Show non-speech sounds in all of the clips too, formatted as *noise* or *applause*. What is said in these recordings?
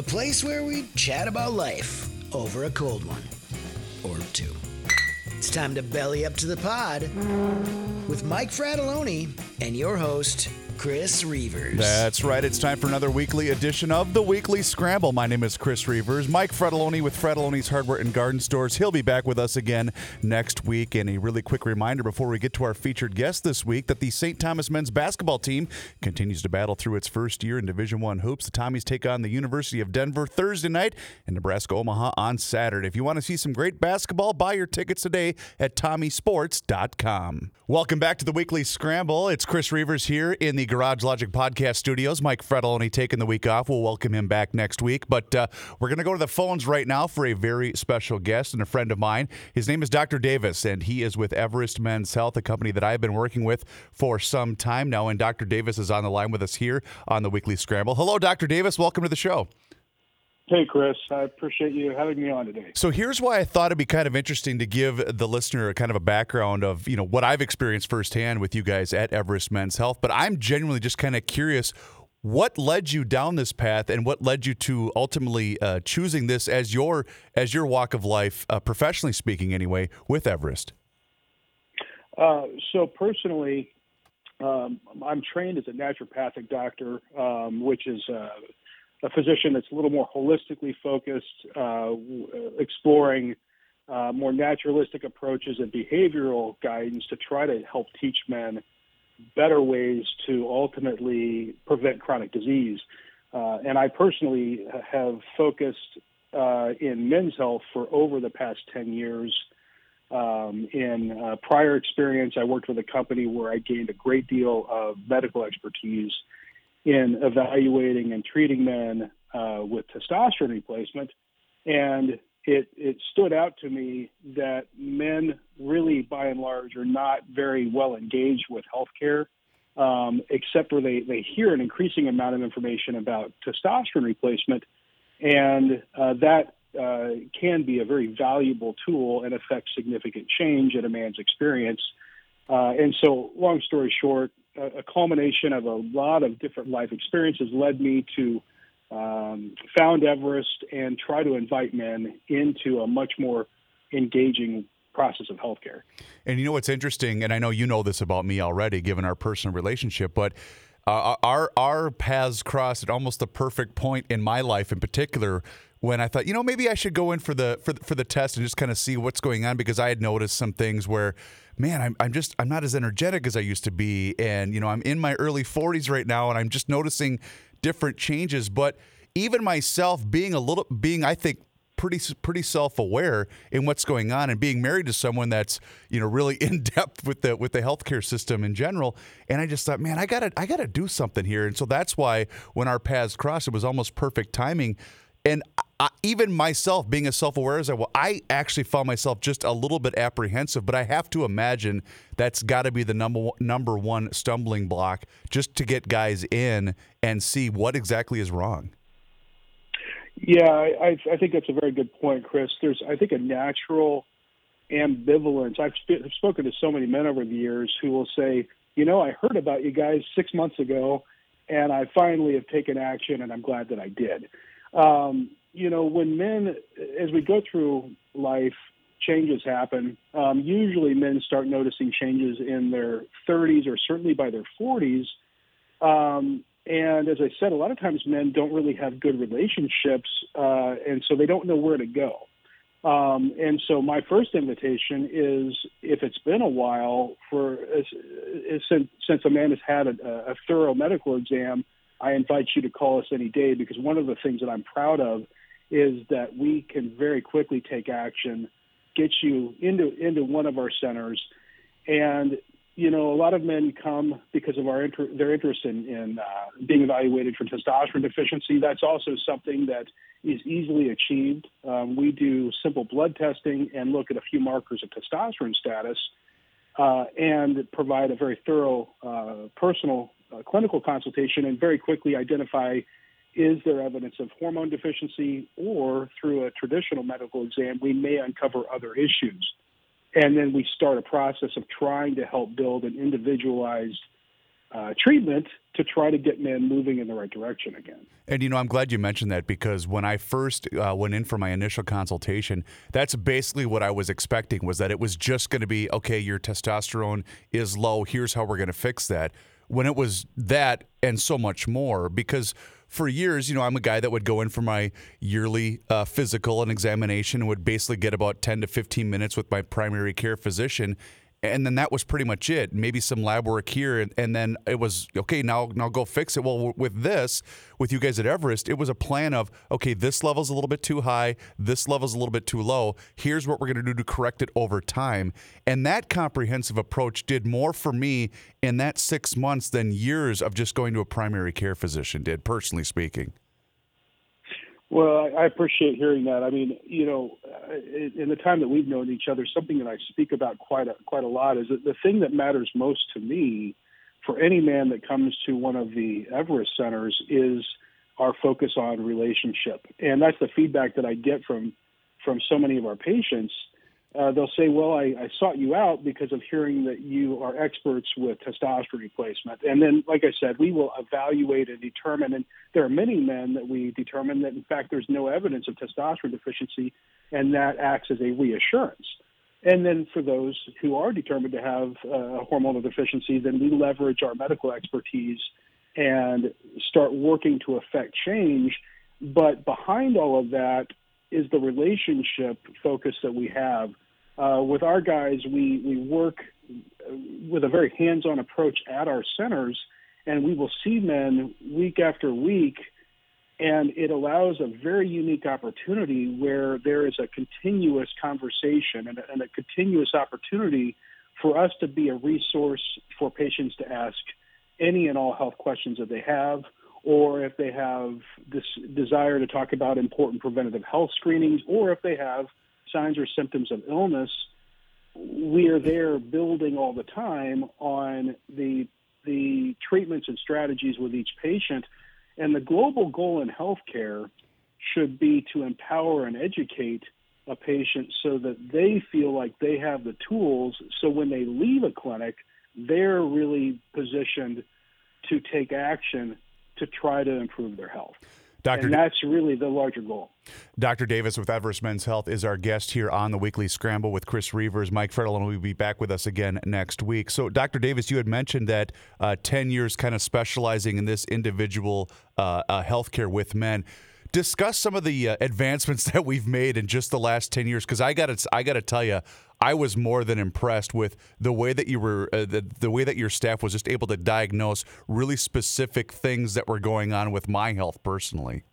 a place where we chat about life over a cold one or two. It's time to belly up to the pod with Mike Fratallone and your host, Chris Reuvers. That's right. It's time for another weekly edition of the Weekly Scramble. My name is Chris Reuvers. Mike Fratallone with Fratallone's Hardware and Garden Stores. He'll be back with us again next week. And a really quick reminder before we get to our featured guest this week that the St. Thomas men's basketball team continues to battle through its first year in Division One hoops. The Tommies take on the University of Denver Thursday night and Nebraska Omaha on Saturday. If you want to see some great basketball, buy your tickets today at TommieSports.com. Welcome back to the Weekly Scramble. It's Chris Reuvers here in the Garage Logic Podcast Studios. Mike Fratallone taking the week off. We'll welcome him back next week. But uh, we're going to go to the phones right now for a very special guest and a friend of mine. His name is Dr. Davis, and he is with Everest Men's Health, a company that I've been working with for some time now. And Dr. Davis is on the line with us here on the Weekly Scramble. Hello, Dr. Davis. Welcome to the show. Hey, Chris. I appreciate you having me on today. So here's why I thought it'd be kind of interesting to give the listener a kind of a background of you know what I've experienced firsthand with you guys at Everest Men's Health. But I'm genuinely just kind of curious. What led you down this path, and what led you to ultimately uh, choosing this as your as your walk of life, uh, professionally speaking, anyway, with Everest? Uh, so personally, um, I'm trained as a naturopathic doctor, um, which is a physician that's a little more holistically focused, uh, exploring uh, more naturalistic approaches and behavioral guidance to try to help teach men better ways to ultimately prevent chronic disease. Uh, and I personally have focused uh, in men's health for over the past 10 years. Um, in uh, prior experience, I worked with a company where I gained a great deal of medical expertise in evaluating and treating men uh, with testosterone replacement. And it, it stood out to me that men really, by and large, are not very well engaged with healthcare, um, except where they, they hear an increasing amount of information about testosterone replacement. And uh, that uh, can be a very valuable tool and affect significant change in a man's experience. Uh, and so, long story short, a, culmination of a lot of different life experiences led me to um, found Everest and try to invite men into a much more engaging process of healthcare. And you know what's interesting, and I know you know this about me already, given our personal relationship, but uh, our our paths crossed at almost the perfect point in my life, in particular, when I thought, you know, maybe I should go in for the for the, for the test and just kind of see what's going on because I had noticed some things where, man, I'm I'm just I'm not as energetic as I used to be, and you know, I'm in my early 40s right now, and I'm just noticing different changes. But even myself being a little being, I think pretty pretty self-aware in what's going on and being married to someone that's you know really *laughs* in depth with the with the healthcare system in general. And I just thought man I got to I got to do something here. And so that's why when our paths crossed it was almost perfect timing and I, even myself being as self-aware as I was, I actually found myself just a little bit apprehensive. But I have to imagine that's got to be the number one, number one stumbling block just to get guys in and see what exactly is wrong. Yeah, I, I think that's a very good point, Chris. There's, I think, a natural ambivalence. I've, sp- I've spoken to so many men over the years who will say, you know, I heard about you guys six months ago, and I finally have taken action, and I'm glad that I did. Um, you know, when men, as we go through life, changes happen. Um, usually, men start noticing changes in their 30s or certainly by their 40s. Um, and as I said, a lot of times men don't really have good relationships, uh, and so they don't know where to go. Um, and so my first invitation is, if it's been a while, for since, since a man has had a, a thorough medical exam, I invite you to call us any day because one of the things that I'm proud of is that we can very quickly take action, get you into into one of our centers, and you know a lot of men come because of our inter- their interest in, in uh, being evaluated for testosterone deficiency. That's also something that is easily achieved. Um, we do simple blood testing and look at a few markers of testosterone status. Uh, and provide a very thorough uh, personal uh, clinical consultation and very quickly identify is there evidence of hormone deficiency or through a traditional medical exam we may uncover other issues and then we start a process of trying to help build an individualized uh, treatment to try to get men moving in the right direction again. And you know, I'm glad you mentioned that because when I first uh, went in for my initial consultation, that's basically what I was expecting was that it was just going to be okay. Your testosterone is low. Here's how we're going to fix that. When it was that and so much more, because for years, you know, I'm a guy that would go in for my yearly uh, physical and examination and would basically get about 10 to 15 minutes with my primary care physician and then that was pretty much it. Maybe some lab work here, and, and, then it was okay. Now, now go fix it. Well, with this, with you guys at Everest, it was a plan of okay, this level's a little bit too high, this level's a little bit too low. Here's what we're going to do to correct it over time. And that comprehensive approach did more for me in that six months than years of just going to a primary care physician did, personally speaking. Well, I appreciate hearing that. I mean, you know, in the time that we've known each other, something that I speak about quite a quite a lot is that the thing that matters most to me, for any man that comes to one of the Everest centers, is our focus on relationship, and that's the feedback that I get from from so many of our patients uh, they'll say, "Well, I, I sought you out because of hearing that you are experts with testosterone replacement." And then, like I said, we will evaluate and determine. And there are many men that we determine that, in fact, there's no evidence of testosterone deficiency, and that acts as a reassurance. And then for those who are determined to have uh, a hormonal deficiency, then we leverage our medical expertise and start working to affect change. But behind all of that is the relationship focus that we have. Uh, with our guys, we, we work with a very hands on approach at our centers, and we will see men week after week. And it allows a very unique opportunity where there is a continuous conversation and a, and a continuous opportunity for us to be a resource for patients to ask any and all health questions that they have or if they have this desire to talk about important preventative health screenings, or if they have signs or symptoms of illness, we are there building all the time on the the treatments and strategies with each patient. And the global goal in healthcare should be to empower and educate a patient so that they feel like they have the tools so when they leave a clinic, they're really positioned to take action to try to improve their health. Dr. And that's really the larger goal. Dr. Davis with Everest Men's Health is our guest here on the Weekly Scramble with Chris Reuvers. Mike Fratallone will be back with us again next week. So, Dr. Davis, you had mentioned that uh, 10 years kind of specializing in this individual uh, uh, healthcare with men discuss some of the uh, advancements *laughs* that we've made in just the last 10 years because i got i got to tell you i was more than impressed with the way that you were uh, the, the way that your staff was just able to diagnose really specific things that were going on with my health personally.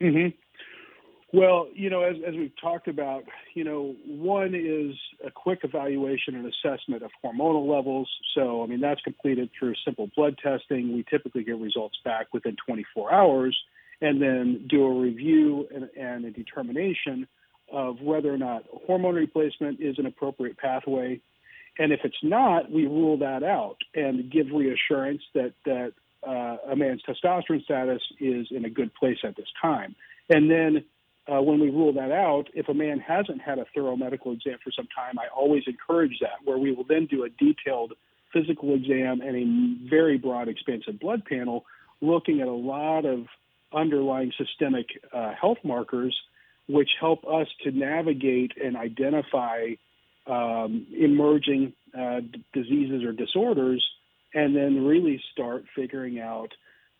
Hmm well you know as, as we've talked about you know one is a quick evaluation and assessment of hormonal levels. So i mean that's completed through simple blood testing. We typically get results back within 24 hours and then do a review and, and a determination of whether or not hormone replacement is an appropriate pathway. And if it's not, we rule that out and give reassurance that that uh, a man's testosterone status is in a good place at this time. And then uh, when we rule that out, if a man hasn't had a thorough medical exam for some time, I always encourage that, where we will then do a detailed physical exam and a very broad, expansive blood panel, looking at a lot of underlying systemic uh, health markers which help us to navigate and identify um, emerging uh, d- diseases or disorders, and then really start figuring out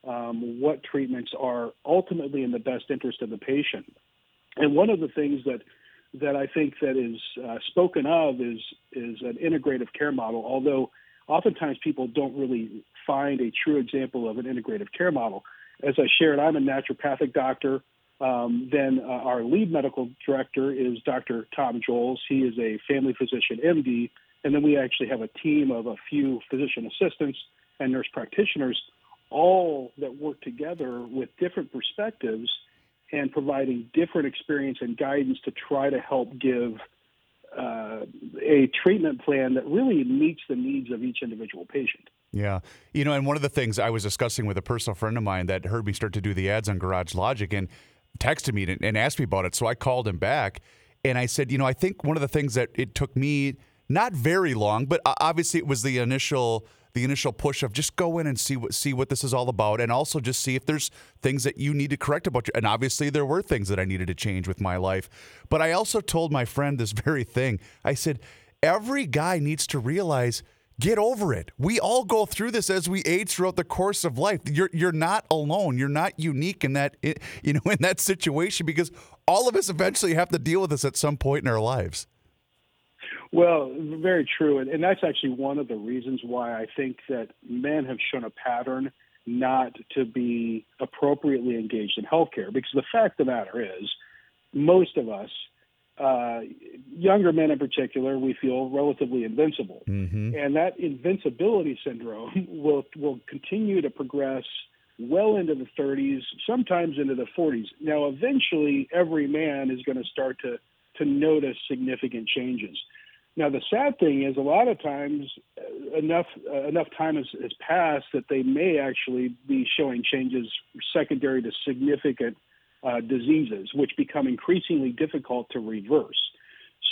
um, what treatments are ultimately in the best interest of the patient. And one of the things that that I think that is uh, spoken of is is an integrative care model. Although oftentimes people don't really find a true example of an integrative care model. As I shared, I'm a naturopathic doctor. Um, then uh, our lead medical director is Dr. Tom Joles. He is a family physician, MD, and then we actually have a team of a few physician assistants and nurse practitioners, all that work together with different perspectives and providing different experience and guidance to try to help give uh, a treatment plan that really meets the needs of each individual patient. Yeah. You know, and one of the things I was discussing with a personal friend of mine that heard me start to do the ads on Garage Logic and texted me and asked me about it. So I called him back and I said, you know, I think one of the things that it took me not very long, but obviously it was the initial the initial push of just go in and see what see what this is all about, and also just see if there's things that you need to correct about you. And obviously, there were things that I needed to change with my life. But I also told my friend this *laughs* very thing. I said, every guy needs to realize. Get over it. We all go through this as we age throughout the course of life. You're you're not alone. You're not unique in that you know *laughs* in that situation because all of us eventually have to deal with this at some point in our lives. Well, very true. And, and that's actually one of the reasons why I think that men have shown a pattern not to be appropriately engaged in healthcare. Because the fact of the matter is, most of us, uh, younger men in particular, we feel relatively invincible. Mm-hmm. And that invincibility syndrome *laughs* will, will continue to progress well into the 30s, sometimes into the 40s. Now, eventually, every man is going to start to, to notice significant changes. Now the sad thing is, a lot of times, uh, enough uh, enough time has, has passed that they may actually be showing changes secondary to significant uh, diseases, which become increasingly difficult to reverse.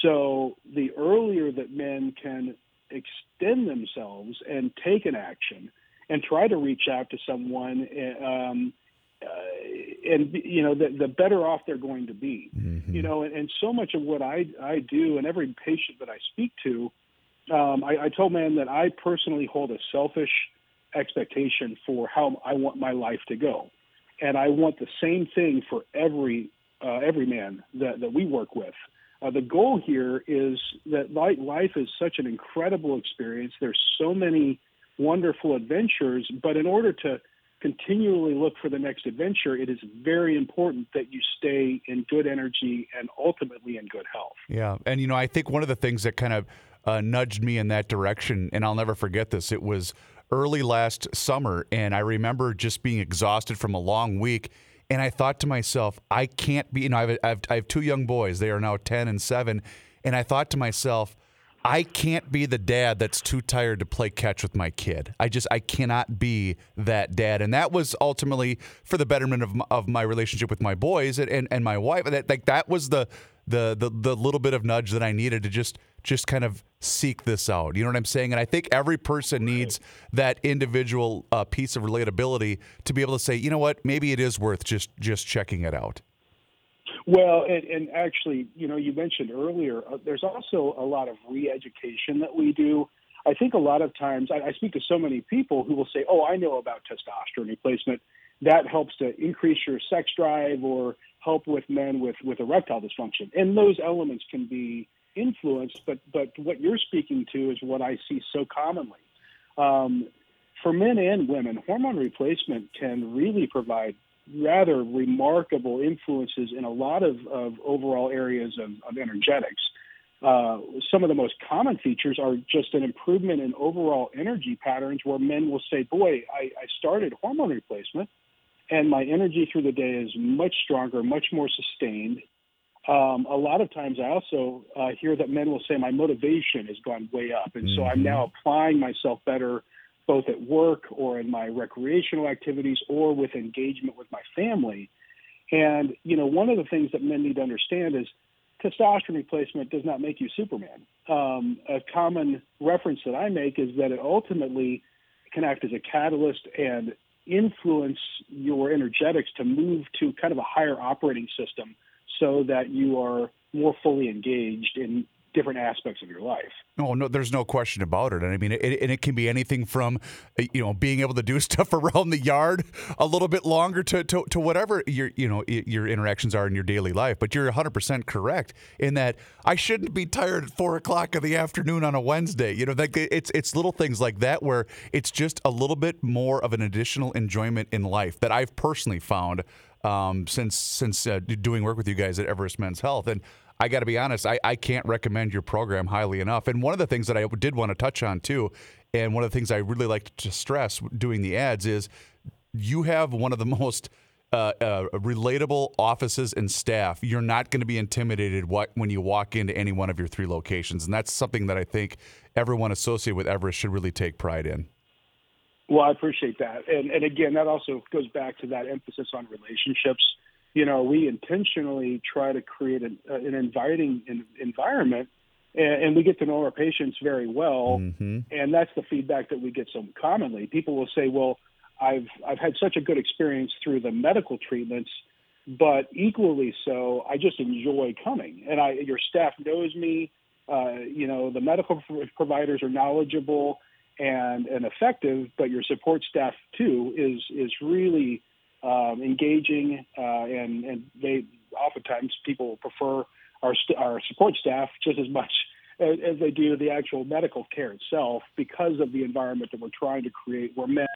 So the earlier that men can extend themselves and take an action and try to reach out to someone um, uh, and you know the, the better off they're going to be mm-hmm. you know and, and so much of what i i do and every patient that i speak to um, I, I told man that i personally hold a selfish expectation for how i want my life to go and i want the same thing for every uh, every man that, that we work with uh, the goal here is that life is such an incredible experience there's so many wonderful adventures but in order to continually look for the next adventure, it is very important that you stay in good energy and ultimately in good health. Yeah. And, you know, I think one of the things that kind of uh, nudged me in that direction, and I'll never forget this, it was early last summer, and I remember just being exhausted from a long week. And I thought to myself, I can't be, you know, I have, I have, I have two young boys. They are now 10 and 7. And I thought to myself, I can't be the dad that's too tired to play catch with my kid. I just I cannot be that dad, and that was ultimately for the betterment of my, of my relationship with my boys and, and, and my wife. That like that was the, the the the little bit of nudge that I needed to just just kind of seek this out. You know what I'm saying? And I think every person needs that individual uh, piece of relatability to be able to say, you know what, maybe it is worth just just checking it out. Well, and, and actually, you know, you mentioned earlier, uh, there's also a lot of re-education that we do. I think a lot of times I, I speak to so many people who will say, "Oh, I know about testosterone replacement. That helps to increase your sex drive or help with men with with erectile dysfunction." And those elements can be influenced, but but what you're speaking to is what I see so commonly. Um, for men and women, hormone replacement can really provide rather remarkable influences in a lot of, of overall areas of, of energetics. Uh, some of the most common features are just an improvement in overall energy patterns where men will say, Boy, I, I started hormone replacement and my energy through the day is much stronger, much more sustained. Um, a lot of times I also uh, hear that men will say, My motivation has gone way up. And mm-hmm. so I'm mm-hmm. now applying myself better both at work or in my recreational activities or with engagement with my family. And, you know, one of the things that men need to understand is testosterone replacement does not make you Superman. Um, a common reference that I make is that it ultimately can act as a catalyst and influence your energetics to move to kind of a higher operating system so that you are more fully engaged in different aspects of your life. Oh no, there's no question about it. And I mean, it, and it can be anything from, uh, you know, being able to do *laughs* stuff around the yard a little bit longer to, to, to whatever your, you know, your interactions are in your daily life. But you're 100% correct in that I shouldn't be tired at four o'clock in the afternoon on a Wednesday. You know, like it's it's little things like that where it's just a little bit more of an additional enjoyment in life that I've personally found um, since since uh, doing work with you guys at Everest Men's Health. And I got to be honest, I, I can't recommend your program highly enough. And one of the things that I did want to touch on too, and one of the things I really like to stress doing the ads is you have one of the *laughs* most uh, uh, relatable offices and staff. You're not going to be intimidated what, when you walk into any one of your three locations. And that's something that I think everyone associated with Everest should really take pride in. Well, I appreciate that. And, and again, that also goes back to that emphasis on relationships you know, we intentionally try to create an, uh, an inviting in, environment, and, and, we get to know our patients very well. Mm-hmm. And that's the feedback that we get so commonly. People will say, "Well, I've I've had such a good experience through the medical treatments." But equally so, I just enjoy coming, and I your staff knows me. Uh, you know, the medical providers are knowledgeable and and effective, but your support staff too is is really um, engaging, uh, and and they oftentimes people prefer our our support staff just as much as, they do the actual medical care itself because of the environment that we're trying to create, where men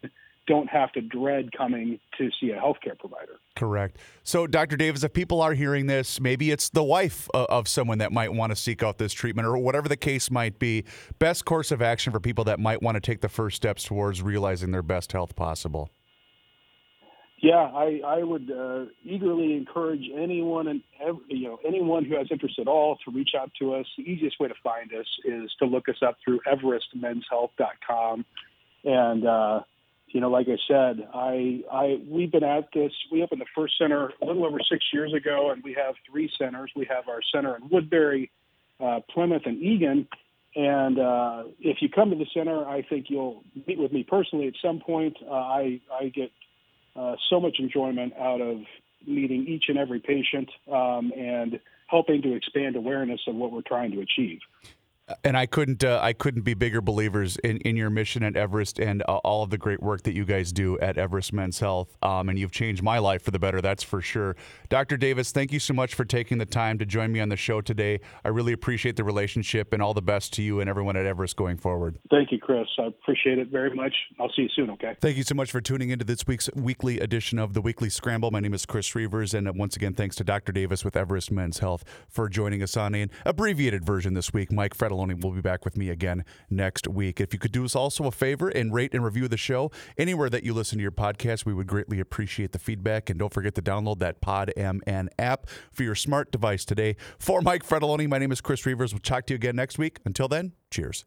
don't have to dread coming to see a healthcare provider. Correct. So, Dr. Davis, if people are hearing this, maybe it's the wife uh, of someone that might want to seek out this treatment or whatever the case might be, best course of action for people that might want to take the first steps towards realizing their best health possible. Yeah, I, I would uh, eagerly encourage anyone and every, you know anyone who has interest at all to reach out to us. The easiest way to find us is to look us up through EverestMen'sHealth.com, and uh, you know, like I said, I, I we've been at this. We opened the first center a little over six years ago, and we have three centers. We have our center in Woodbury, uh, Plymouth, and Eagan. And uh, if you come to the center, I think you'll meet with me personally at some point. Uh, I I get uh, so much enjoyment out of meeting each and every patient um, and helping to expand awareness of what we're trying to achieve and I couldn't uh, I couldn't be bigger believers in, in your mission at Everest and uh, all of the great work that you guys do at Everest Men's Health. Um, and you've changed my life for the better, that's for sure. Dr. Davis, thank you so much for taking the time to join me on the show today. I really appreciate the relationship and all the best to you and everyone at Everest going forward. Thank you, Chris. I appreciate it very much. I'll see you soon. Okay. Thank you so much for tuning into this week's weekly edition of the Weekly Scramble. My name is Chris Reuvers, and uh, once again, thanks to Dr. Davis with Everest Men's Health for joining us on an abbreviated version this week. Mike Will be back with me again next week. If you could do us also a favor and rate and review the show anywhere that you listen to your podcast, we would greatly appreciate the feedback. And don't forget to download that Pod MN app for your smart device today. For Mike Fratallone, my name is Chris Reuvers. We'll talk to you again next week. Until then, cheers.